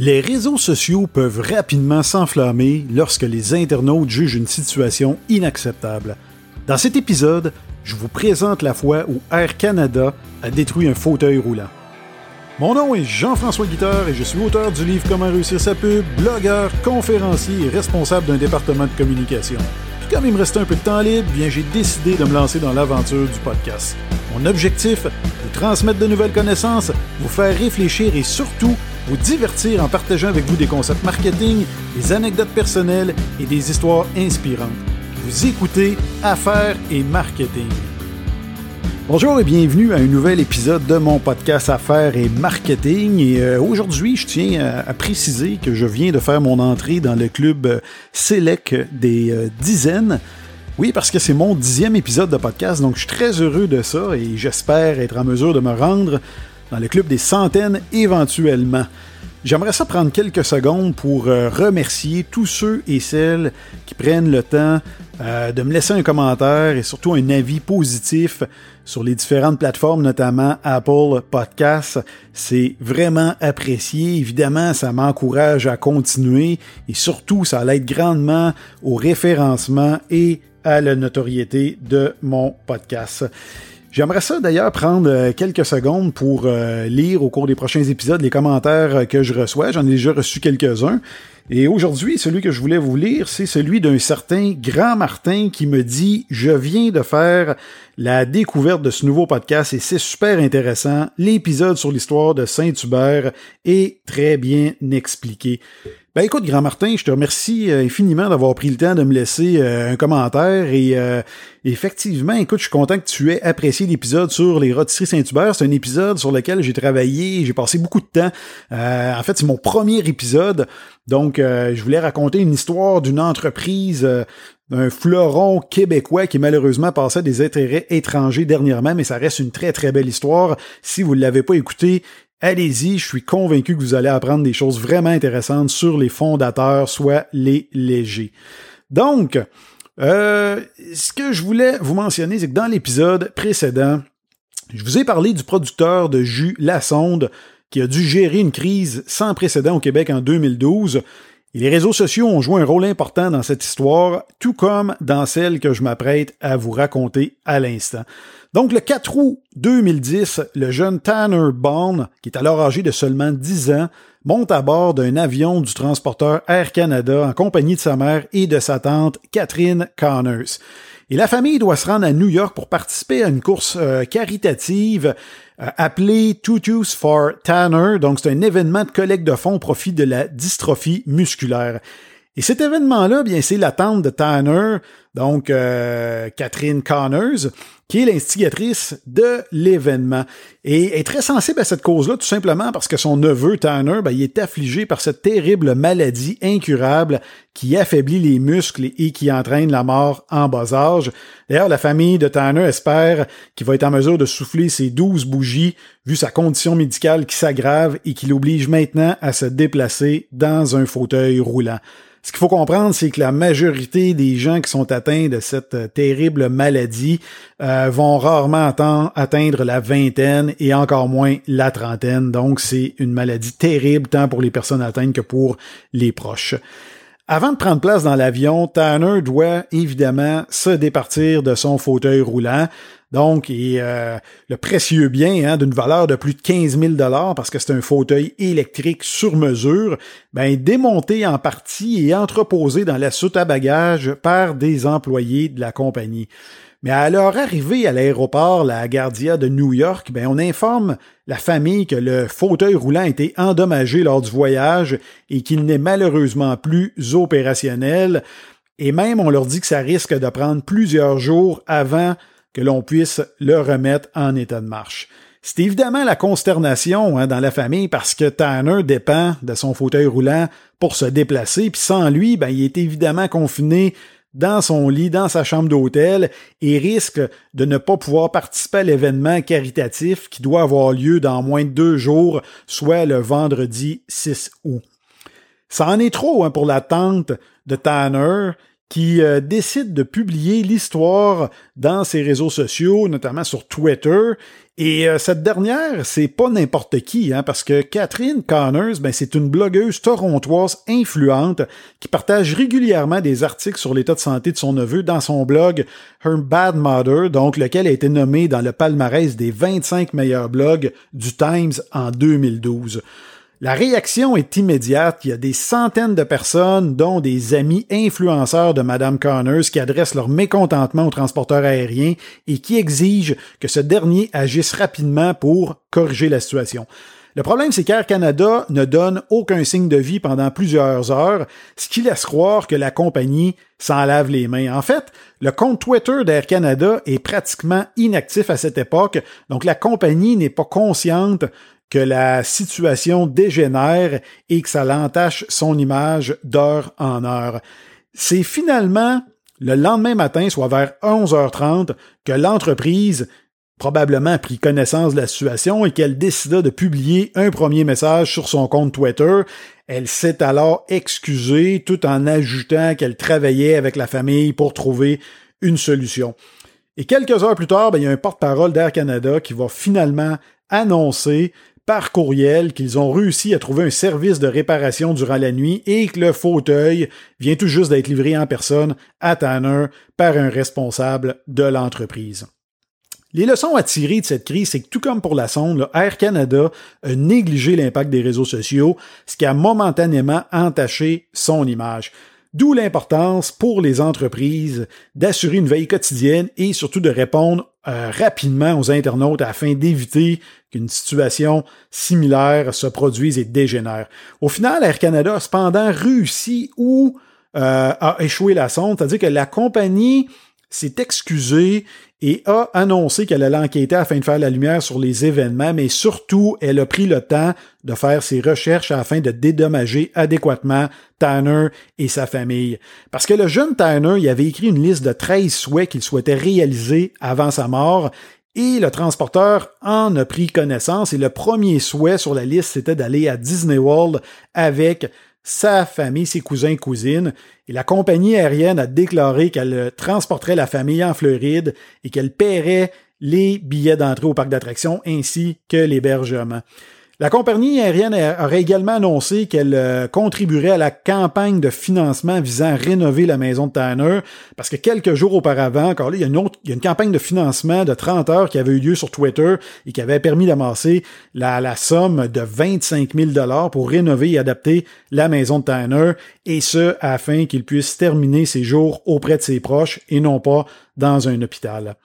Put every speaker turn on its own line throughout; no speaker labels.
Les réseaux sociaux peuvent rapidement s'enflammer lorsque les internautes jugent une situation inacceptable. Dans cet épisode, je vous présente la fois où Air Canada a détruit un fauteuil roulant. Mon nom est Jean-François Guitard et je suis auteur du livre Comment réussir sa pub, blogueur, conférencier et responsable d'un département de communication. Puis comme il me restait un peu de temps libre, bien j'ai décidé de me lancer dans l'aventure du podcast. Mon objectif, vous transmettre de nouvelles connaissances, vous faire réfléchir et surtout vous divertir en partageant avec vous des concepts marketing, des anecdotes personnelles et des histoires inspirantes. Vous écoutez Affaires et Marketing. Bonjour et bienvenue à un nouvel épisode de mon podcast Affaires et Marketing. Et euh, aujourd'hui, je tiens à, préciser que je viens de faire mon entrée dans le club euh, Select des euh, dizaines. Oui, parce que c'est mon dixième épisode de podcast, donc je suis très heureux de ça et j'espère être en mesure de me rendre dans le club des centaines éventuellement. J'aimerais ça prendre quelques secondes pour euh, remercier tous ceux et celles qui prennent le temps euh, de me laisser un commentaire et surtout un avis positif sur les différentes plateformes, notamment Apple Podcasts. C'est vraiment apprécié. Évidemment, ça m'encourage à continuer et surtout, ça l'aide grandement au référencement et à la notoriété de mon podcast. J'aimerais ça d'ailleurs prendre euh, quelques secondes pour euh, lire au cours des prochains épisodes les commentaires euh, que je reçois. J'en ai déjà reçu quelques-uns. Et aujourd'hui, celui que je voulais vous lire, c'est celui d'un certain Grand Martin qui me dit Je viens de faire la découverte de ce nouveau podcast et c'est super intéressant. L'épisode sur l'histoire de Saint-Hubert est très bien expliqué. Ben écoute, Grand Martin, je te remercie euh, infiniment d'avoir pris le temps de me laisser euh, un commentaire et euh, effectivement, écoute, je suis content que tu aies apprécié l'épisode sur les rôtisseries Saint-Hubert. C'est un épisode sur lequel j'ai travaillé, j'ai passé beaucoup de temps. en fait, c'est mon premier épisode, donc je voulais raconter une histoire d'une entreprise un fleuron québécois qui malheureusement passait des intérêts étrangers dernièrement, mais ça reste une très très belle histoire. Si vous ne l'avez pas écouté, Allez-y, je suis convaincu que vous allez apprendre des choses vraiment intéressantes sur les fondateurs, soit les légers. Donc, euh, ce que je voulais vous mentionner, c'est que dans l'épisode précédent, je vous ai parlé du producteur de jus La Sonde qui a dû gérer une crise sans précédent au Québec en 2012. Et les réseaux sociaux ont joué un rôle important dans cette histoire, tout comme dans celle que je m'apprête à vous raconter à l'instant. Donc, le 4 août 2010, le jeune Tanner Bond, qui est alors âgé de seulement 10 ans, monte à bord d'un avion du transporteur Air Canada en compagnie de sa mère et de sa tante Catherine Connors. Et la famille doit se rendre à New York pour participer à une course euh, caritative euh, appelée Tutus for Tanner. Donc, c'est un événement de collecte de fonds au profit de la dystrophie musculaire. Et cet événement-là, bien, c'est la tante de Tanner, donc euh, Catherine Connors, qui est l'instigatrice de l'événement. Et est très sensible à cette cause-là, tout simplement parce que son neveu Tanner, ben, il est affligé par cette terrible maladie incurable qui affaiblit les muscles et qui entraîne la mort en bas âge. D'ailleurs, la famille de Tanner espère qu'il va être en mesure de souffler ses douze bougies, vu sa condition médicale qui s'aggrave et qui l'oblige maintenant à se déplacer dans un fauteuil roulant. Ce qu'il faut comprendre, c'est que la majorité des gens qui sont atteints de cette euh, terrible maladie euh, vont rarement atteindre la vingtaine et encore moins la trentaine. Donc, c'est une maladie terrible tant pour les personnes atteintes que pour les proches. Avant de prendre place dans l'avion, Tanner doit évidemment se départir de son fauteuil roulant. Donc, euh, le précieux bien hein, d'une valeur de plus de 15 000 parce que c'est un fauteuil électrique sur mesure, ben, démonté en partie et entreposé dans la soute à bagages par des employés de la compagnie. Mais à leur arrivée à l'aéroport, la Guardia de New York, ben, on informe la famille que le fauteuil roulant a été endommagé lors du voyage et qu'il n'est malheureusement plus opérationnel. Et même, on leur dit que ça risque de prendre plusieurs jours avant que l'on puisse le remettre en état de marche. C'est évidemment la consternation hein, dans la famille parce que Tanner dépend de son fauteuil roulant pour se déplacer, puis sans lui, ben, il est évidemment confiné dans son lit, dans sa chambre d'hôtel, et risque de ne pas pouvoir participer à l'événement caritatif qui doit avoir lieu dans moins de deux jours, soit le vendredi 6 août. Ça en est trop hein, pour la tante de Tanner, qui euh, décide de publier l'histoire dans ses réseaux sociaux, notamment sur Twitter. Et euh, cette dernière, c'est pas n'importe qui, hein, parce que Catherine Connors, ben, c'est une blogueuse torontoise influente qui partage régulièrement des articles sur l'état de santé de son neveu dans son blog Her Bad Mother, donc lequel a été nommé dans le palmarès des 25 meilleurs blogs du Times en 2012. La réaction est immédiate. Il y a des centaines de personnes, dont des amis influenceurs de Mme Connors, qui adressent leur mécontentement au transporteur aérien et qui exigent que ce dernier agisse rapidement pour corriger la situation. Le problème, c'est qu'Air Canada ne donne aucun signe de vie pendant plusieurs heures, ce qui laisse croire que la compagnie s'en lave les mains. En fait, le compte Twitter d'Air Canada est pratiquement inactif à cette époque, donc la compagnie n'est pas consciente que la situation dégénère et que ça l'entache son image d'heure en heure. C'est finalement le lendemain matin, soit vers 11h30, que l'entreprise probablement pris connaissance de la situation et qu'elle décida de publier un premier message sur son compte Twitter. Elle s'est alors excusée tout en ajoutant qu'elle travaillait avec la famille pour trouver une solution. Et quelques heures plus tard, ben, il y a un porte-parole d'Air Canada qui va finalement annoncer par courriel qu'ils ont réussi à trouver un service de réparation durant la nuit et que le fauteuil vient tout juste d'être livré en personne à Tanner par un responsable de l'entreprise. Les leçons à tirer de cette crise, c'est que tout comme pour la sonde, Air Canada a négligé l'impact des réseaux sociaux, ce qui a momentanément entaché son image. D'où l'importance pour les entreprises d'assurer une veille quotidienne et surtout de répondre euh, rapidement aux internautes afin d'éviter qu'une situation similaire se produise et dégénère. Au final, Air Canada cependant réussi ou euh, a échoué la sonde, c'est-à-dire que la compagnie s'est excusée et a annoncé qu'elle allait enquêter afin de faire la lumière sur les événements, mais surtout, elle a pris le temps de faire ses recherches afin de dédommager adéquatement Tanner et sa famille. Parce que le jeune Tanner, il avait écrit une liste de 13 souhaits qu'il souhaitait réaliser avant sa mort, et le transporteur en a pris connaissance et le premier souhait sur la liste, c'était d'aller à Disney World avec sa famille, ses cousins et cousines, et la compagnie aérienne a déclaré qu'elle transporterait la famille en Floride et qu'elle paierait les billets d'entrée au parc d'attractions ainsi que l'hébergement. La compagnie aérienne aurait également annoncé qu'elle euh, contribuerait à la campagne de financement visant à rénover la maison de Tanner, parce que quelques jours auparavant, encore là, il y a une, campagne de financement de 30 heures qui avait eu lieu sur Twitter et qui avait permis d'amasser la, la somme de 25 000 dollars pour rénover et adapter la maison de Tanner, et ce, afin qu'il puisse terminer ses jours auprès de ses proches et non pas dans un hôpital.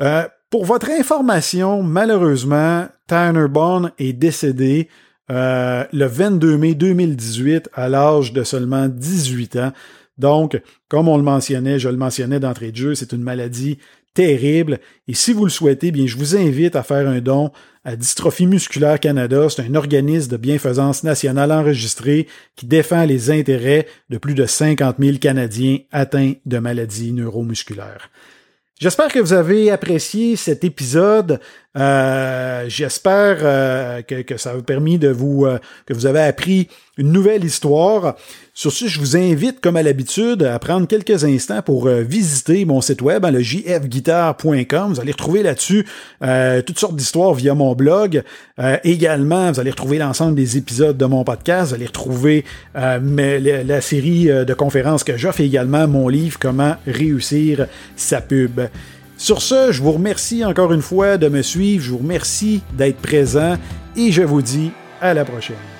Euh, pour votre information, malheureusement, Tanner Bond est décédé euh, le 22 mai 2018 à l'âge de seulement 18 ans. Donc, comme on le mentionnait, je le mentionnais d'entrée de jeu, c'est une maladie terrible. Et si vous le souhaitez, bien, je vous invite à faire un don à Dystrophie Musculaire Canada. C'est un organisme de bienfaisance nationale enregistré qui défend les intérêts de plus de 50 000 Canadiens atteints de maladies neuromusculaires. J'espère que vous avez apprécié cet épisode. Euh, j'espère euh, que, ça vous permis de vous euh, que vous avez appris une nouvelle histoire. Sur ce, je vous invite, comme à l'habitude, à prendre quelques instants pour visiter mon site web, hein, le jfguitar.com. Vous allez retrouver là-dessus toutes sortes d'histoires via mon blog. également, vous allez retrouver l'ensemble des épisodes de mon podcast. Vous allez retrouver la, série de conférences que j'offre et également mon livre Comment réussir sa pub. Sur ce, je vous remercie encore une fois de me suivre, je vous remercie d'être présent et je vous dis à la prochaine.